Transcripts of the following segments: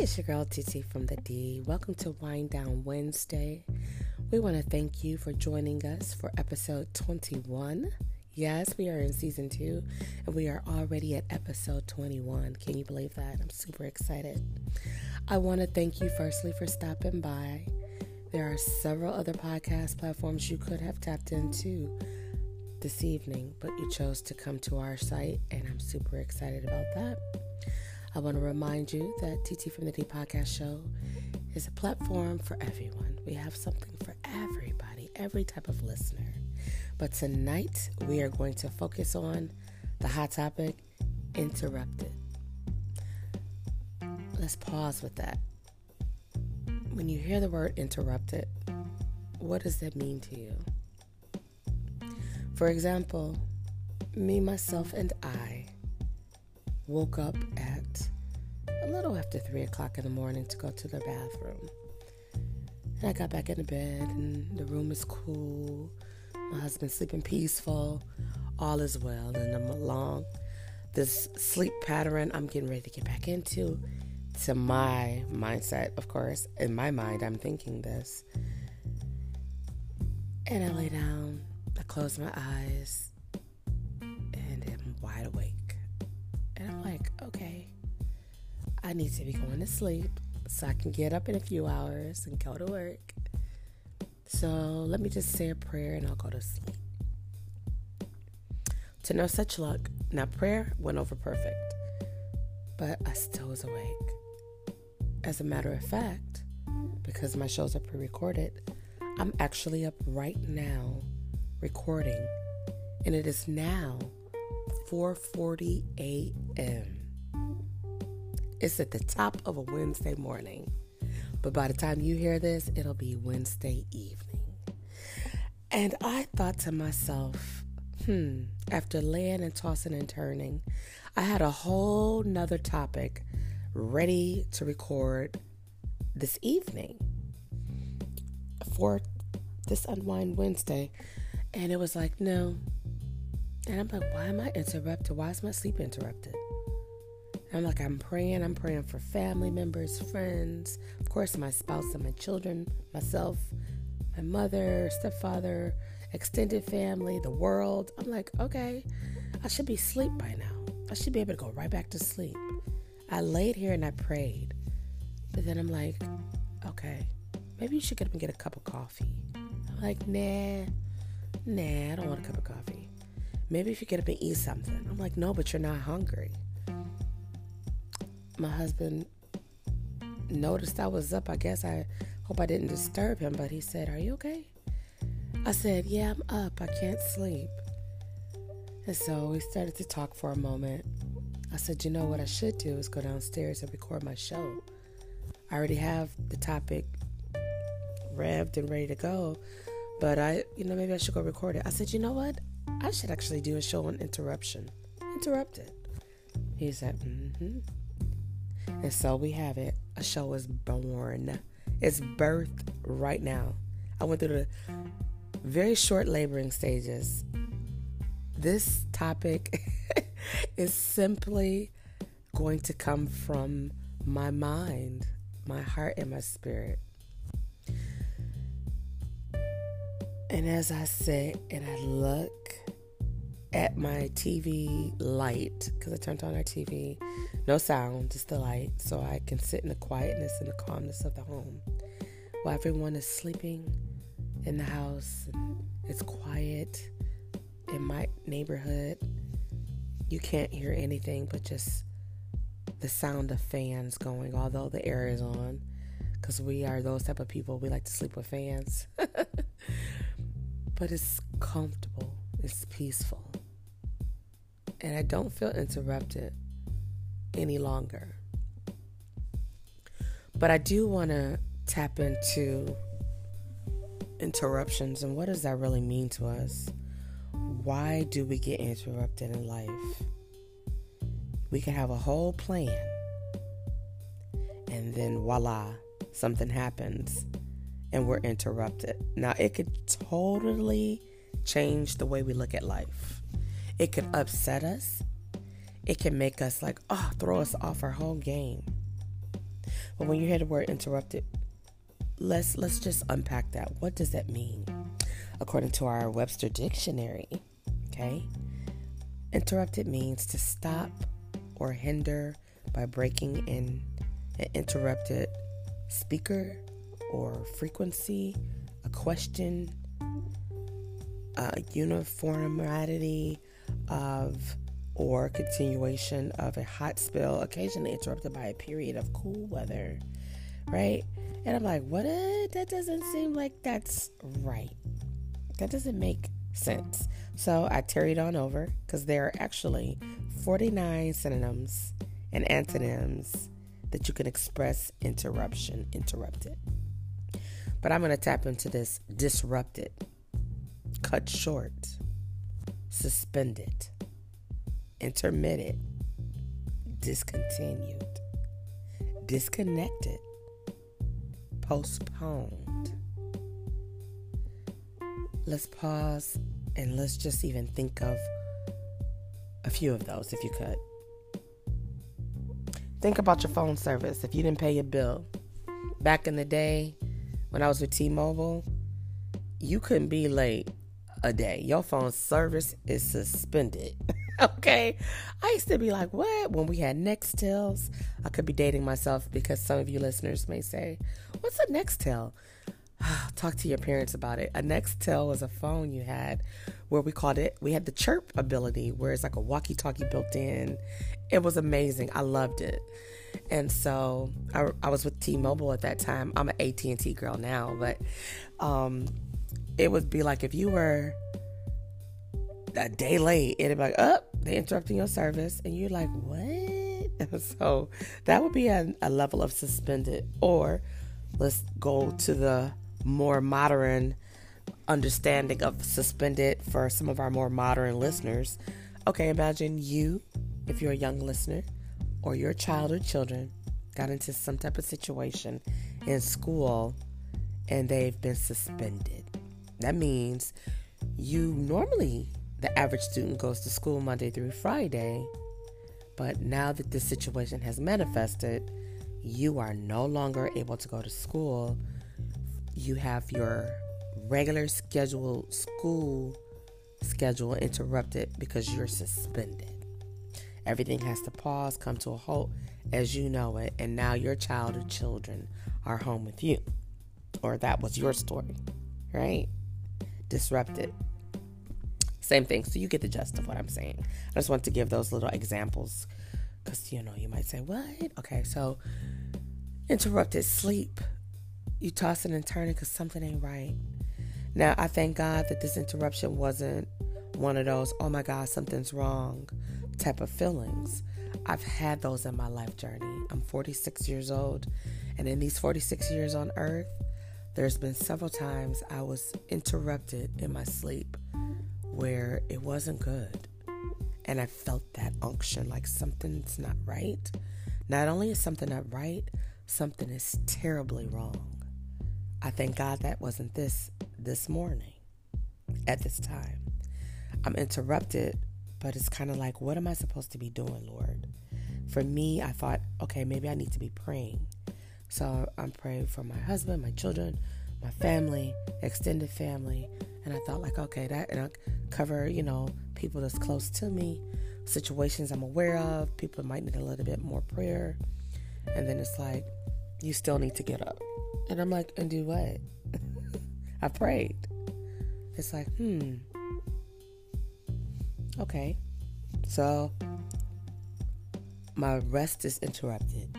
it's your girl TT from the D. Welcome to Wind Down Wednesday. We want to thank you for joining us for episode 21. Yes, we are in season two and we are already at episode 21. Can you believe that? I'm super excited. I want to thank you firstly for stopping by. There are several other podcast platforms you could have tapped into this evening, but you chose to come to our site, and I'm super excited about that. I want to remind you that TT from the D podcast show is a platform for everyone. We have something for everybody, every type of listener. But tonight we are going to focus on the hot topic interrupted. Let's pause with that. When you hear the word interrupted, what does that mean to you? For example, me, myself, and I woke up at little after three o'clock in the morning to go to the bathroom. And I got back in the bed, and the room is cool. My husband's sleeping peaceful. All is well, and I'm along this sleep pattern I'm getting ready to get back into. To my mindset, of course, in my mind, I'm thinking this. And I lay down, I close my eyes, I need to be going to sleep so I can get up in a few hours and go to work. So let me just say a prayer and I'll go to sleep. To no such luck, now prayer went over perfect, but I still was awake. As a matter of fact, because my shows are pre recorded, I'm actually up right now recording, and it is now 4:40 a.m. It's at the top of a Wednesday morning. But by the time you hear this, it'll be Wednesday evening. And I thought to myself, hmm, after laying and tossing and turning, I had a whole nother topic ready to record this evening for this Unwind Wednesday. And it was like, no, and I'm like, why am I interrupted? Why is my sleep interrupted? I'm like, I'm praying. I'm praying for family members, friends, of course, my spouse and my children, myself, my mother, stepfather, extended family, the world. I'm like, okay, I should be asleep by now. I should be able to go right back to sleep. I laid here and I prayed. But then I'm like, okay, maybe you should get up and get a cup of coffee. I'm like, nah, nah, I don't want a cup of coffee maybe if you get up and eat something. I'm like, no, but you're not hungry. My husband noticed I was up. I guess I hope I didn't disturb him, but he said, Are you okay? I said, Yeah, I'm up. I can't sleep. And so we started to talk for a moment. I said, You know what I should do is go downstairs and record my show. I already have the topic revved and ready to go, but I, you know, maybe I should go record it. I said, You know what? I should actually do a show on interruption. Interrupted. He said, mm-hmm. And so we have it. A show is born. It's birthed right now. I went through the very short laboring stages. This topic is simply going to come from my mind, my heart, and my spirit. And as I sit and I look at my TV light, because I turned on our TV, no sound, just the light, so I can sit in the quietness and the calmness of the home while everyone is sleeping in the house. It's quiet in my neighborhood. You can't hear anything but just the sound of fans going, although the air is on, because we are those type of people. We like to sleep with fans. but it's comfortable, it's peaceful, and I don't feel interrupted any longer. But I do want to tap into interruptions and what does that really mean to us? Why do we get interrupted in life? We can have a whole plan, and then voila, something happens and we're interrupted. Now, it could totally change the way we look at life. It could upset us. It can make us like, oh, throw us off our whole game. But when you hear the word interrupted, let's let's just unpack that. What does that mean? According to our Webster dictionary, okay? Interrupted means to stop or hinder by breaking in an interrupted speaker or frequency, a question, a uniformity of or continuation of a hot spell, occasionally interrupted by a period of cool weather, right? And I'm like, what? That doesn't seem like that's right. That doesn't make sense. So I tarried on over because there are actually 49 synonyms and antonyms that you can express interruption, interrupted. But I'm going to tap into this disrupted, cut short, suspended, intermitted, discontinued, disconnected, postponed. Let's pause and let's just even think of a few of those if you could. Think about your phone service. If you didn't pay your bill back in the day when I was with T Mobile, you couldn't be late a day. Your phone service is suspended. okay. I used to be like, what? When we had Nextels, I could be dating myself because some of you listeners may say, what's a Nextel? Talk to your parents about it. A Nextel was a phone you had where we called it, we had the chirp ability where it's like a walkie talkie built in. It was amazing. I loved it. And so I, I was with T-Mobile at that time. I'm an AT&T girl now, but um, it would be like if you were a day late, it'd be like, oh, they're interrupting your service, and you're like, what? so that would be a, a level of suspended. Or let's go to the more modern understanding of suspended for some of our more modern listeners. Okay, imagine you, if you're a young listener, or your child or children got into some type of situation in school and they've been suspended. That means you normally the average student goes to school Monday through Friday, but now that this situation has manifested, you are no longer able to go to school. You have your regular scheduled school schedule interrupted because you're suspended. Everything has to pause, come to a halt as you know it, and now your child or children are home with you. Or that was your story, right? Disrupted. Same thing. So you get the gist of what I'm saying. I just want to give those little examples because, you know, you might say, what? Okay, so interrupted sleep. You tossing and turning because something ain't right. Now, I thank God that this interruption wasn't one of those, oh my God, something's wrong type of feelings. I've had those in my life journey. I'm 46 years old, and in these 46 years on earth, there's been several times I was interrupted in my sleep where it wasn't good. And I felt that unction like something's not right. Not only is something not right, something is terribly wrong. I thank God that wasn't this this morning at this time. I'm interrupted, but it's kind of like, what am I supposed to be doing, Lord? For me, I thought, okay, maybe I need to be praying. So I'm praying for my husband, my children, my family, extended family, and I thought like, okay, that and I cover, you know, people that's close to me, situations I'm aware of, people might need a little bit more prayer. And then it's like, you still need to get up. And I'm like, and do what? I prayed. It's like, hmm. Okay. So my rest is interrupted.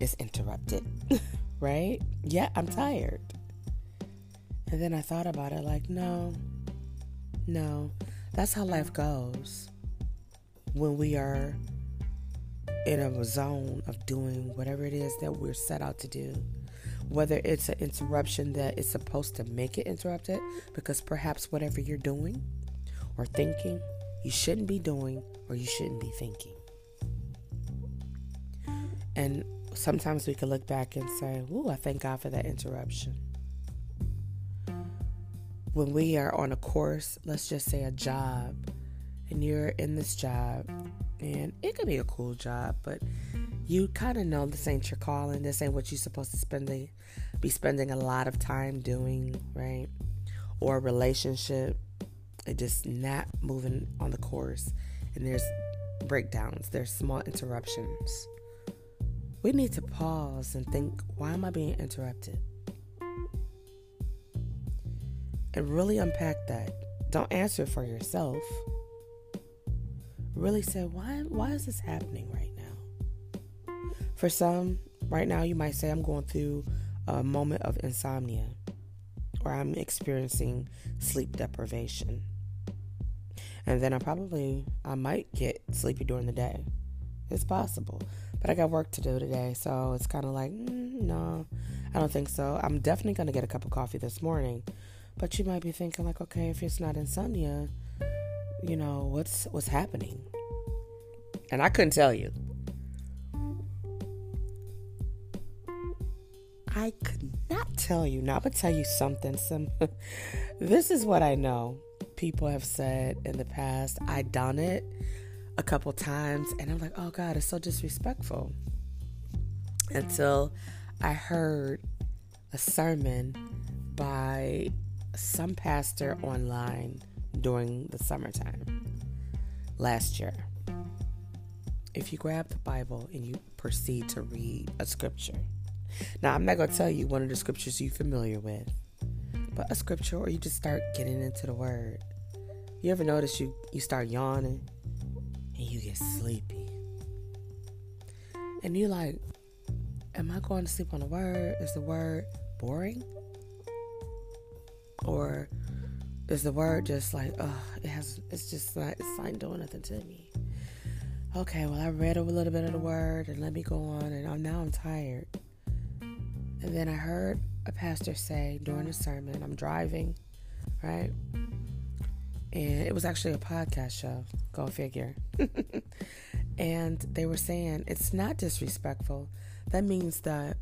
Is interrupted. right? Yeah, I'm tired. And then I thought about it like, no, no, that's how life goes. When we are in a zone of doing whatever it is that we're set out to do, whether it's an interruption that is supposed to make it interrupted, because perhaps whatever you're doing or thinking, you shouldn't be doing or you shouldn't be thinking. And sometimes we can look back and say, Ooh, I thank God for that interruption. When we are on a course, let's just say a job, and you're in this job And it could be a cool job, but you kind of know this ain't your calling. This ain't what you're supposed to spend the, be spending a lot of time doing, right? Or a relationship, it just not moving on the course, and there's breakdowns, there's small interruptions. We need to pause and think, why am I being interrupted? And really unpack that. Don't answer for yourself. Really say, why why is this happening right now? For some, right now you might say I'm going through a moment of insomnia or I'm experiencing sleep deprivation. And then I probably I might get sleepy during the day. It's possible. But I got work to do today, so it's kind of like, mm, no, I don't think so. I'm definitely going to get a cup of coffee this morning. But you might be thinking like, okay, if it's not insomnia, you know, what's what's happening? And I couldn't tell you. I could not tell you. Now I'm gonna tell you something. Some this is what I know. People have said in the past. I done it a couple times and I'm like, oh God, it's so disrespectful. Until I heard a sermon by some pastor online during the summertime last year. If you grab the Bible and you proceed to read a scripture, now I'm not going to tell you one of the scriptures you're familiar with, but a scripture or you just start getting into the word. You ever notice you, you start yawning and you get sleepy? And you're like, Am I going to sleep on the word? Is the word boring? Or is the word just like, oh, it has, it's just not, it's not doing nothing to me. Okay, well, I read a little bit of the word and let me go on, and I'm, now I'm tired. And then I heard a pastor say during a sermon, I'm driving, right? And it was actually a podcast show, go figure. and they were saying it's not disrespectful. That means that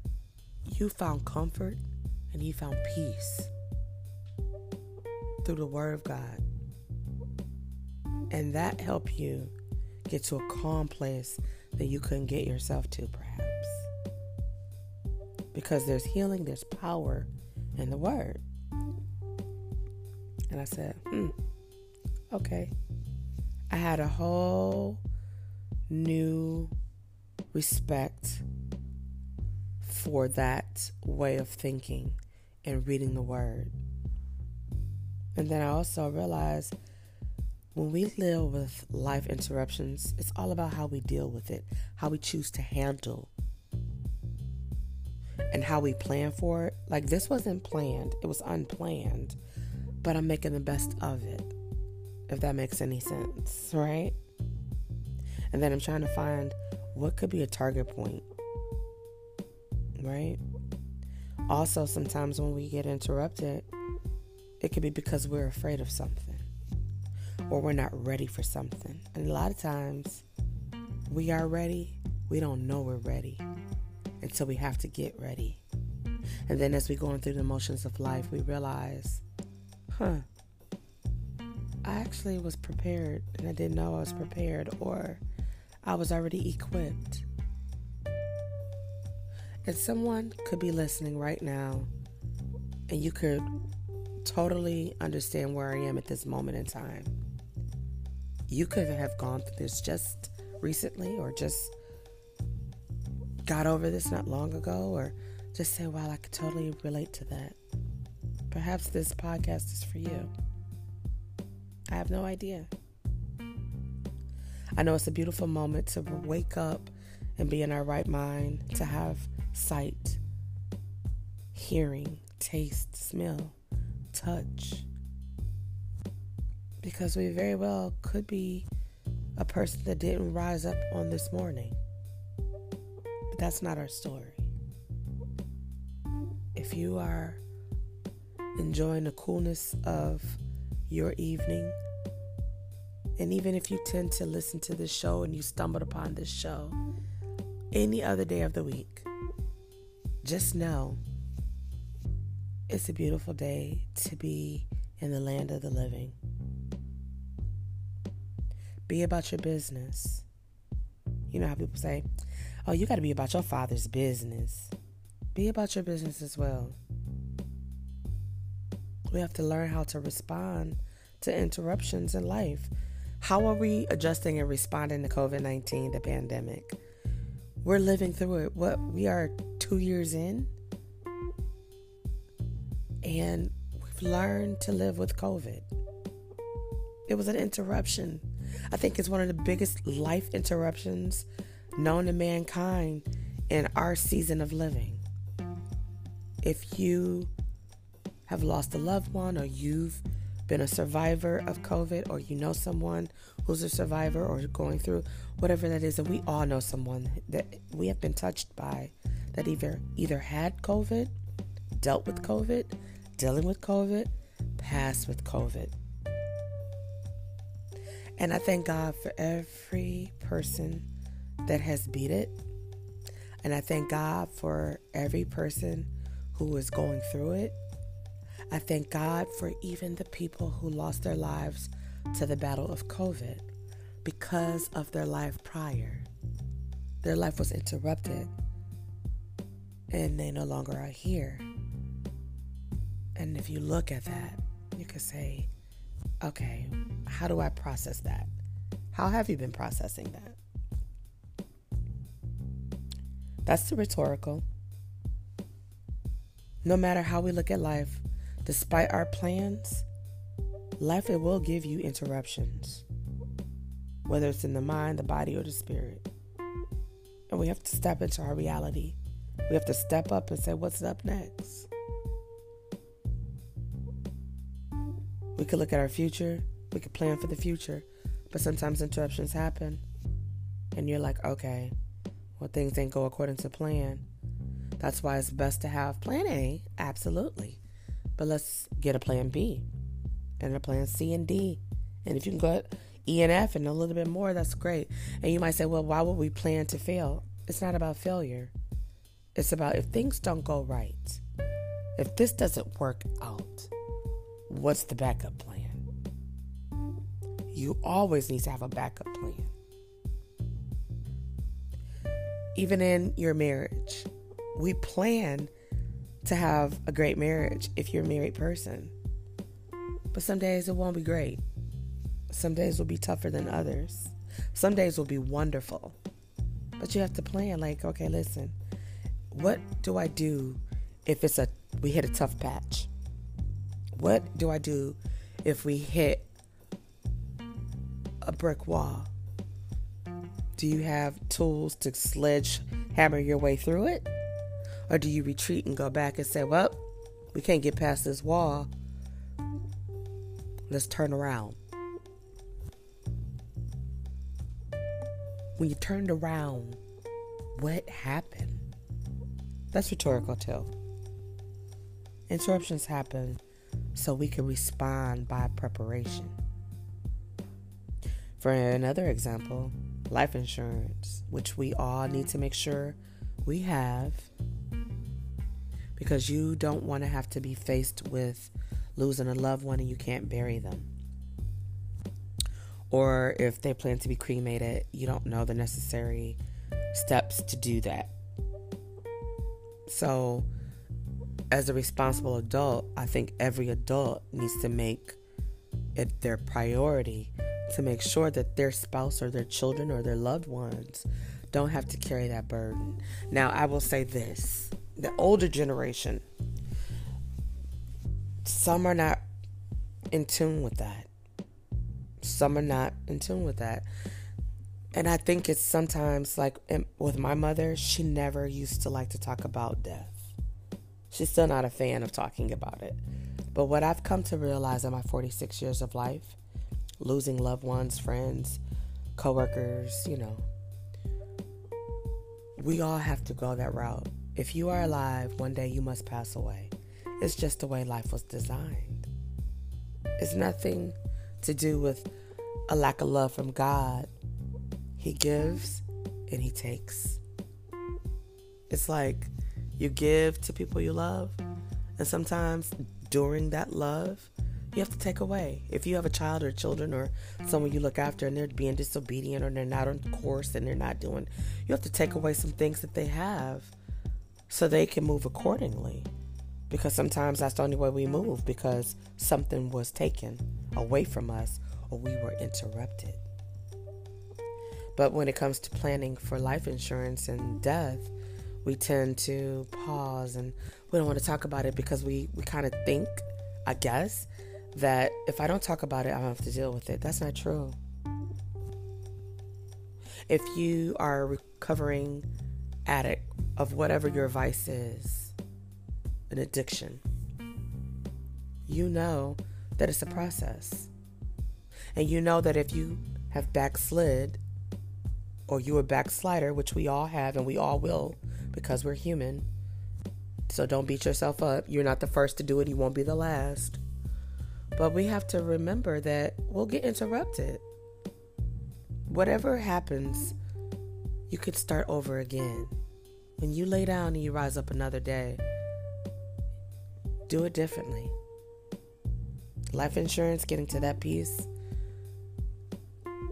you found comfort and you found peace through the Word of God. And that helped you get to a calm place that you couldn't get yourself to, perhaps. Because there's healing, there's power in the Word. And I said, hmm, okay. I had a whole new respect for that way of thinking and reading the Word. And then I also realized when we live with life interruptions, it's all about how we deal with it, how we choose to handle, and how we plan for it. Like this wasn't planned, it was unplanned, but I'm making the best of it, if that makes any sense, right? And then I'm trying to find what could be a target point, right? Also, sometimes when we get interrupted, it could be because we're afraid of something or we're not ready for something. And a lot of times we are ready, we don't know we're ready until we have to get ready. And then as we're going through the motions of life, we realize, huh, I actually was prepared and I didn't know I was prepared or I was already equipped. And someone could be listening right now and you could totally understand where I am at this moment in time. You could have gone through this just recently or just got over this not long ago or just say, wow, I could totally relate to that. Perhaps this podcast is for you. I have no idea. I know it's a beautiful moment to wake up and be in our right mind, to have sight, hearing, taste, smell, touch. Because we very well could be a person that didn't rise up on this morning. But that's not our story. If you are enjoying the coolness of your evening, and even if you tend to listen to this show and you stumbled upon this show any other day of the week, just know it's a beautiful day to be in the land of the living. Be about your business. You know how people say, oh, you got to be about your father's business. Be about your business as well. We have to learn how to respond to interruptions in life. How are we adjusting and responding to COVID 19, the pandemic? We're living through it. What we are two years in, and we've learned to live with COVID. It was an interruption. I think it's one of the biggest life interruptions known to mankind in our season of living. If you have lost a loved one or you've been a survivor of COVID or you know someone who's a survivor or going through whatever that is, and we all know someone that we have been touched by that either either had COVID, dealt with COVID, dealing with COVID, passed with COVID. And I thank God for every person that has beat it. And I thank God for every person who is going through it. I thank God for even the people who lost their lives to the battle of COVID because of their life prior. Their life was interrupted and they no longer are here. And if you look at that, you could say, okay, how do I process that? How have you been processing that? That's the rhetorical. No matter how we look at life, despite our plans, life it will give you interruptions, whether it's in the mind, the body, or the spirit. And we have to step into our reality. We have to step up and say, What's up next? We could look at our future, we could plan for the future, but sometimes interruptions happen. And you're like, Okay, well, things didn't go according to plan. That's why it's best to have plan A, absolutely. But let's get a plan B and a plan C and D. And if you can go E and F and a little bit more, that's great. And you might say, well, why would we plan to fail? It's not about failure. It's about if things don't go right, if this doesn't work out, what's the backup plan? You always need to have a backup plan even in your marriage. We plan to have a great marriage if you're a married person. But some days it won't be great. Some days will be tougher than others. Some days will be wonderful. But you have to plan like, okay, listen. What do I do if it's a we hit a tough patch? What do I do if we hit a brick wall? Do you have tools to sledgehammer your way through it? Or do you retreat and go back and say, well, we can't get past this wall. Let's turn around. When you turned around, what happened? That's rhetorical too. Interruptions happen so we can respond by preparation. For another example, life insurance, which we all need to make sure we have because you don't want to have to be faced with losing a loved one and you can't bury them. Or if they plan to be cremated, you don't know the necessary steps to do that. So, as a responsible adult, I think every adult needs to make it their priority to make sure that their spouse or their children or their loved ones don't have to carry that burden. Now, I will say this the older generation, some are not in tune with that. Some are not in tune with that. And I think it's sometimes like with my mother, she never used to like to talk about death. She's still not a fan of talking about it. But what I've come to realize in my 46 years of life losing loved ones, friends, coworkers, you know. We all have to go that route. If you are alive, one day you must pass away. It's just the way life was designed. It's nothing to do with a lack of love from God. He gives and He takes. It's like you give to people you love, and sometimes during that love, you have to take away. If you have a child or children or someone you look after and they're being disobedient or they're not on course and they're not doing, you have to take away some things that they have so they can move accordingly. Because sometimes that's the only way we move because something was taken away from us or we were interrupted. But when it comes to planning for life insurance and death, we tend to pause and we don't want to talk about it because we, we kind of think, I guess, that if I don't talk about it, I don't have to deal with it. That's not true. If you are recovering addict of whatever your vice is, an addiction, you know that it's a process. And you know that if you have backslid or you're a backslider, which we all have and we all will because we're human. So don't beat yourself up. You're not the first to do it, you won't be the last. But we have to remember that we'll get interrupted. Whatever happens, you could start over again. When you lay down and you rise up another day, do it differently. Life insurance, getting to that piece,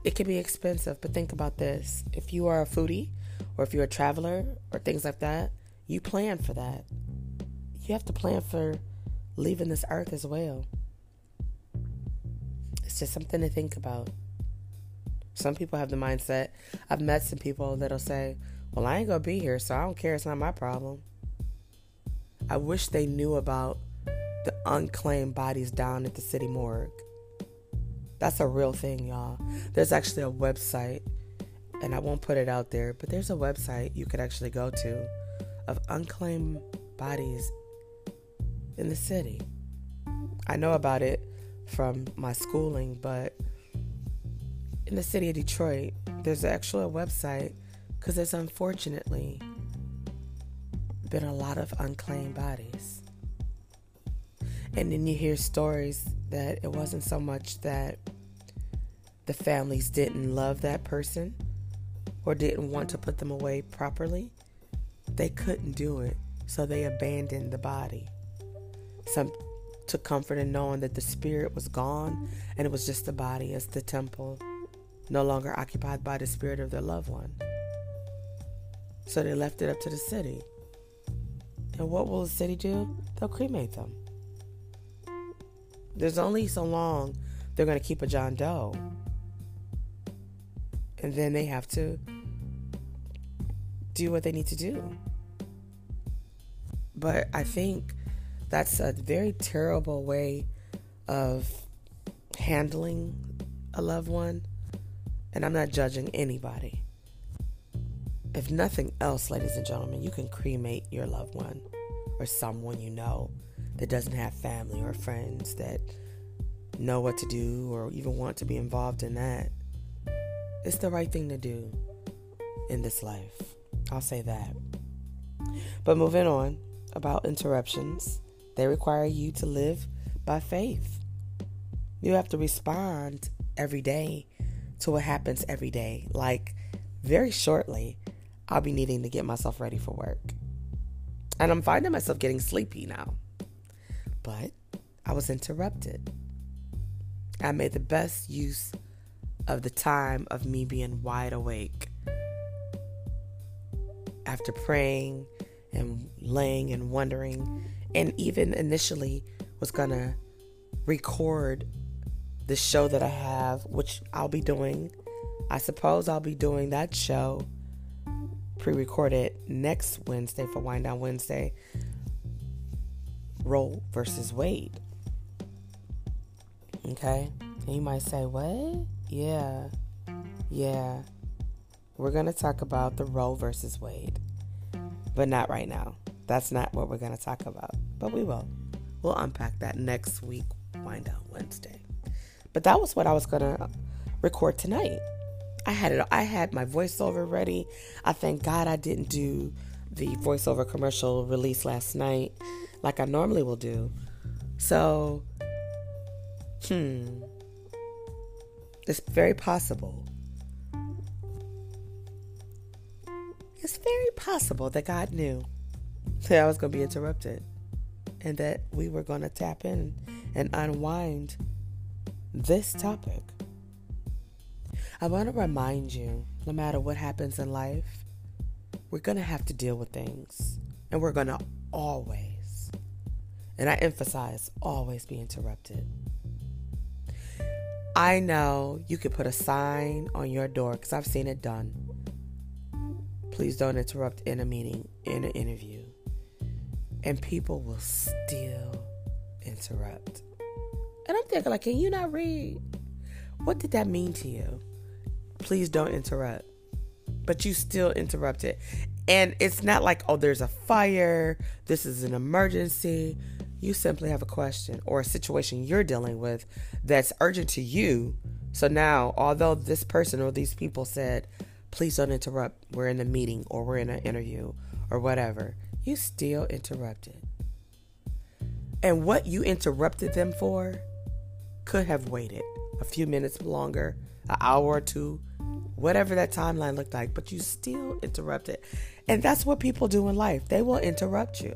it can be expensive, but think about this. If you are a foodie or if you're a traveler or things like that, you plan for that. You have to plan for leaving this earth as well. It's just something to think about. Some people have the mindset. I've met some people that'll say, Well, I ain't gonna be here, so I don't care. It's not my problem. I wish they knew about the unclaimed bodies down at the city morgue. That's a real thing, y'all. There's actually a website, and I won't put it out there, but there's a website you could actually go to of unclaimed bodies in the city. I know about it from my schooling, but in the city of Detroit, there's actually a website because there's unfortunately been a lot of unclaimed bodies. And then you hear stories that it wasn't so much that the families didn't love that person or didn't want to put them away properly. They couldn't do it, so they abandoned the body. Some took comfort in knowing that the spirit was gone and it was just the body as the temple, no longer occupied by the spirit of their loved one. So they left it up to the city. And what will the city do? They'll cremate them. There's only so long they're going to keep a John Doe. And then they have to do what they need to do. But I think that's a very terrible way of handling a loved one. And I'm not judging anybody. If nothing else, ladies and gentlemen, you can cremate your loved one or someone you know that doesn't have family or friends that know what to do or even want to be involved in that. It's the right thing to do in this life. I'll say that. But moving on about interruptions, they require you to live by faith. You have to respond every day to what happens every day. Like, very shortly, I'll be needing to get myself ready for work. And I'm finding myself getting sleepy now. But I was interrupted. I made the best use of the time of me being wide awake. After praying and laying and wondering, and even initially was gonna record the show that I have, which I'll be doing. I suppose I'll be doing that show pre recorded next Wednesday for Wind Down Wednesday Roe versus Wade. Okay? And you might say, what? Yeah. Yeah. We're going to talk about the Roe versus Wade, but not right now. That's not what we're going to talk about, but we will. We'll unpack that next week, Wind Down Wednesday. But that was what I was to record tonight. I had it I had my voiceover ready. I thank God I didn't do the voiceover commercial release last night like I normally will do. So, hmm. It's very possible. It's very possible that God knew that I was going to be interrupted and that we were going to tap in and unwind this topic. I want to remind you no matter what happens in life, we're going to have to deal with things. And we're going to always, and I emphasize, always be interrupted. I know you could put a sign on your door because I've seen it done. Please don't interrupt in a meeting, in an interview. And people will still interrupt. And I'm thinking, like, can you not read? What did that mean to you? Please don't interrupt. But you still interrupt it. And it's not like, oh, there's a fire, this is an emergency. You simply have a question or a situation you're dealing with that's urgent to you. So now, although this person or these people said, please don't interrupt, we're in a meeting or we're in an interview or whatever, you still interrupted. And what you interrupted them for could have waited a few minutes longer, an hour or two, whatever that timeline looked like, but you still interrupted. And that's what people do in life. They will interrupt you.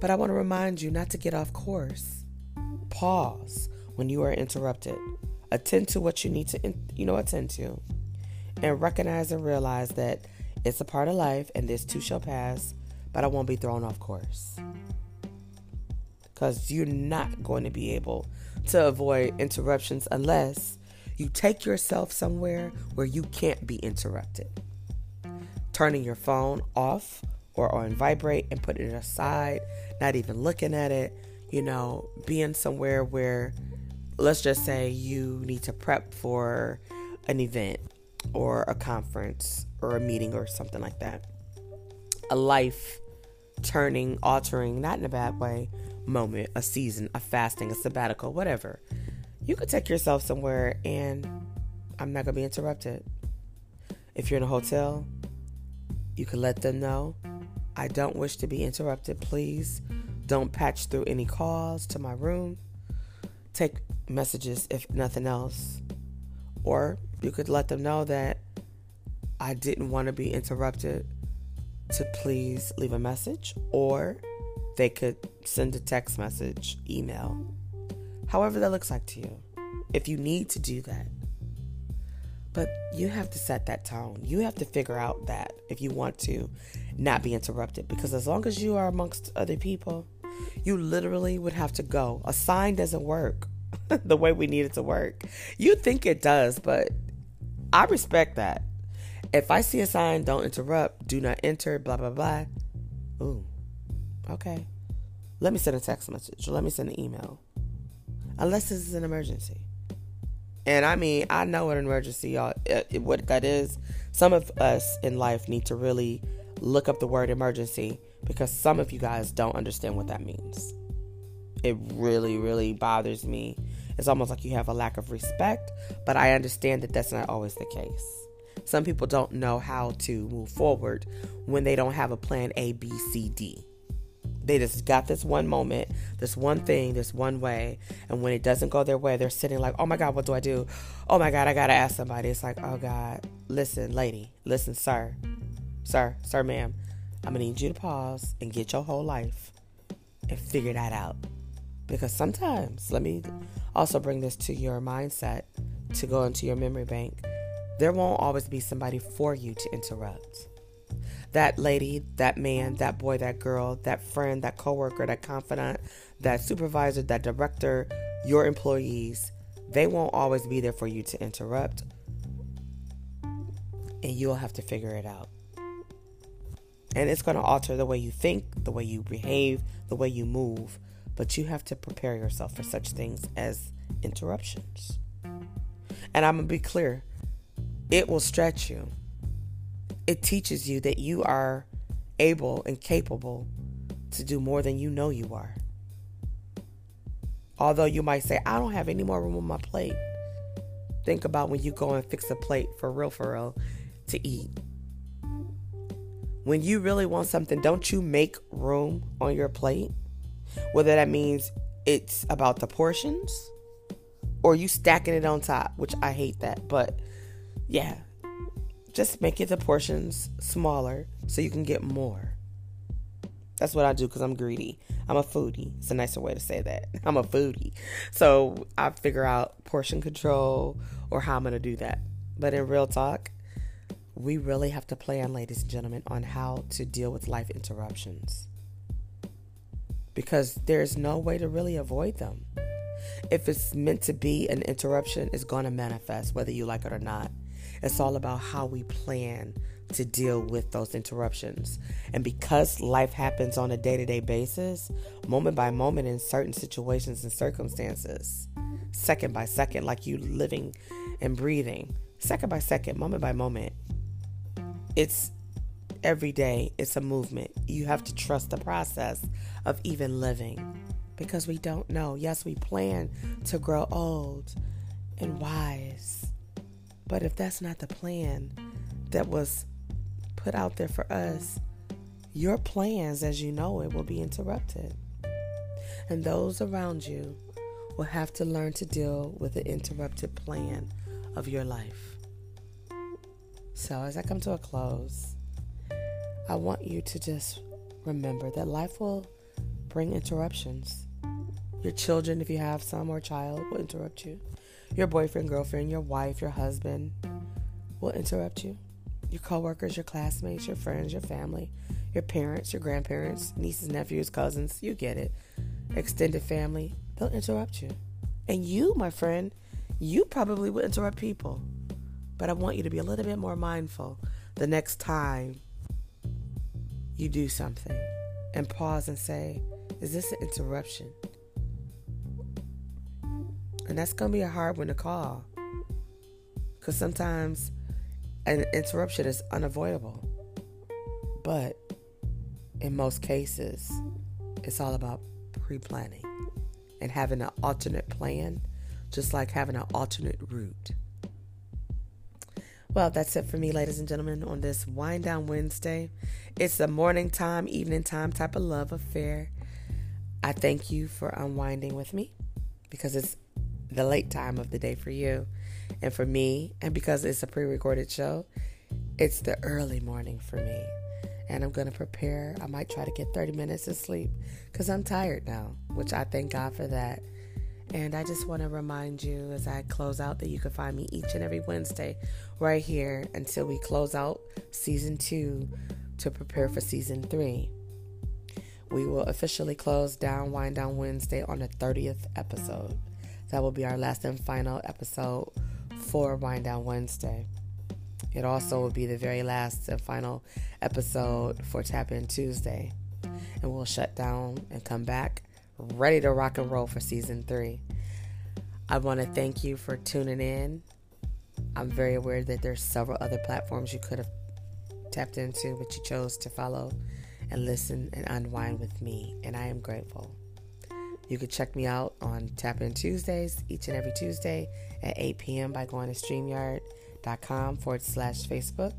But I want to remind you not to get off course. Pause when you are interrupted. Attend to what you need to, you know, attend to. And recognize and realize that it's a part of life and this too shall pass, but I won't be thrown off course. Because you're not going to be able to avoid interruptions unless you take yourself somewhere where you can't be interrupted turning your phone off or on vibrate and putting it aside, not even looking at it, you know, being somewhere where, let's just say, you need to prep for an event or a conference or a meeting or something like that. A life turning, altering, not in a bad way, moment, a season, a fasting, a sabbatical, whatever. You could take yourself somewhere and I'm not going to be interrupted. If you're in a hotel, you could let them know I don't wish to be interrupted. Please don't patch through any calls to my room. Take messages if nothing else. Or you could let them know that I didn't want to be interrupted to please leave a message or they could send a text message, email, however that looks like to you. If you need to do that, but you have to set that tone. You have to figure out that if you want to not be interrupted. Because as long as you are amongst other people, you literally would have to go. A sign doesn't work the way we need it to work. You think it does, but I respect that. If I see a sign, don't interrupt, do not enter, blah, blah, blah. Ooh, okay. Let me send a text message let me send an email. Unless this is an emergency. And I mean, I know what an emergency, y'all, uh, it, what that is. Some of us in life need to really look up the word emergency because some of you guys don't understand what that means. It really, really bothers me. It's almost like you have a lack of respect, but I understand that that's not always the case. Some people don't know how to move forward when they don't have a plan A, B, C, D. They just got this one moment, this one thing, this one way. And when it doesn't go their way, they're sitting like, oh my God, what do I do? Oh my God, I got to ask somebody. It's like, oh God, listen, lady, listen, sir, sir, sir, ma'am. I'm going to need you to pause and get your whole life and figure that out. Because sometimes, let me also bring this to your mindset to go into your memory bank. There won't always be somebody for you to interrupt that lady, that man, that boy, that girl, that friend, that coworker, that confidant, that supervisor, that director, your employees, they won't always be there for you to interrupt. And you'll have to figure it out. And it's going to alter the way you think, the way you behave, the way you move. But you have to prepare yourself for such things as interruptions. And I'm going to be clear it will stretch you it teaches you that you are able and capable to do more than you know you are. Although you might say, I don't have any more room on my plate. Think about when you go and fix a plate for real, for real, to eat. When you really want something, don't you make room on your plate? Whether that means it's about the portions or you stacking it on top, which I hate that. But yeah, just make it the portions smaller so you can get more. That's what I do because I'm greedy. I'm a foodie. It's a nicer way to say that. I'm a foodie. So I figure out portion control or how I'm going to do that. But in real talk, we really have to plan, ladies and gentlemen, on how to deal with life interruptions. Because there's no way to really avoid them. If it's meant to be an interruption, it's going to manifest whether you like it or not. It's all about how we plan to deal with those interruptions. And because life happens on a day to day basis, moment by moment in certain situations and circumstances, second by second, like you living and breathing, second by second, moment by moment, it's every day, it's a movement. You have to trust the process of even living because we don't know. Yes, we plan to grow old and wise, but if that's not the plan that was put out there for us, your plans as you know it will be interrupted. And those around you will have to learn to deal with the interrupted plan of your life. So, as I come to a close, I want you to just remember that life will bring interruptions. Your children, if you have some or child, will interrupt you. Your boyfriend, girlfriend, your wife, your husband will interrupt you your coworkers, your classmates, your friends, your family, your parents, your grandparents, nieces, nephews, cousins, you get it. Extended family, they'll interrupt you. And you, my friend, you probably will interrupt people. But I want you to be a little bit more mindful the next time you do something and pause and say, Is this an interruption? And that's going to be a hard one to call. Because sometimes an interruption is unavoidable. But in most cases, it's all about pre planning and having an alternate plan, just like having an alternate route. Well, that's it for me, ladies and gentlemen, on this Wind Down Wednesday. It's a morning time, evening time type of love affair. I thank you for unwinding with me because it's the late time of the day for you. And for me, and because it's a pre recorded show, it's the early morning for me. And I'm going to prepare. I might try to get 30 minutes of sleep because I'm tired now, which I thank God for that. And I just want to remind you as I close out that you can find me each and every Wednesday right here until we close out season two to prepare for season three. We will officially close down Wind Down Wednesday on the 30th episode. That will be our last and final episode for Wind Down Wednesday. It also will be the very last and final episode for Tap In Tuesday. And we'll shut down and come back ready to rock and roll for season three. I want to thank you for tuning in. I'm very aware that there's several other platforms you could have tapped into, but you chose to follow and listen and unwind with me, and I am grateful. You can check me out on Tap In Tuesdays each and every Tuesday at 8 p.m. by going to StreamYard.com forward slash Facebook.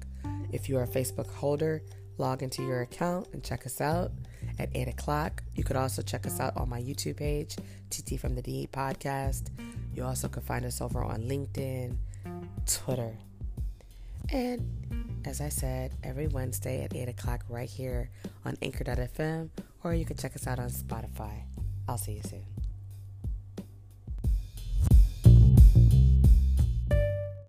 If you are a Facebook holder, log into your account and check us out at 8 o'clock. You could also check us out on my YouTube page, TT from the D Podcast. You also can find us over on LinkedIn, Twitter. And as I said, every Wednesday at 8 o'clock right here on Anchor.fm, or you can check us out on Spotify. I'll see you soon.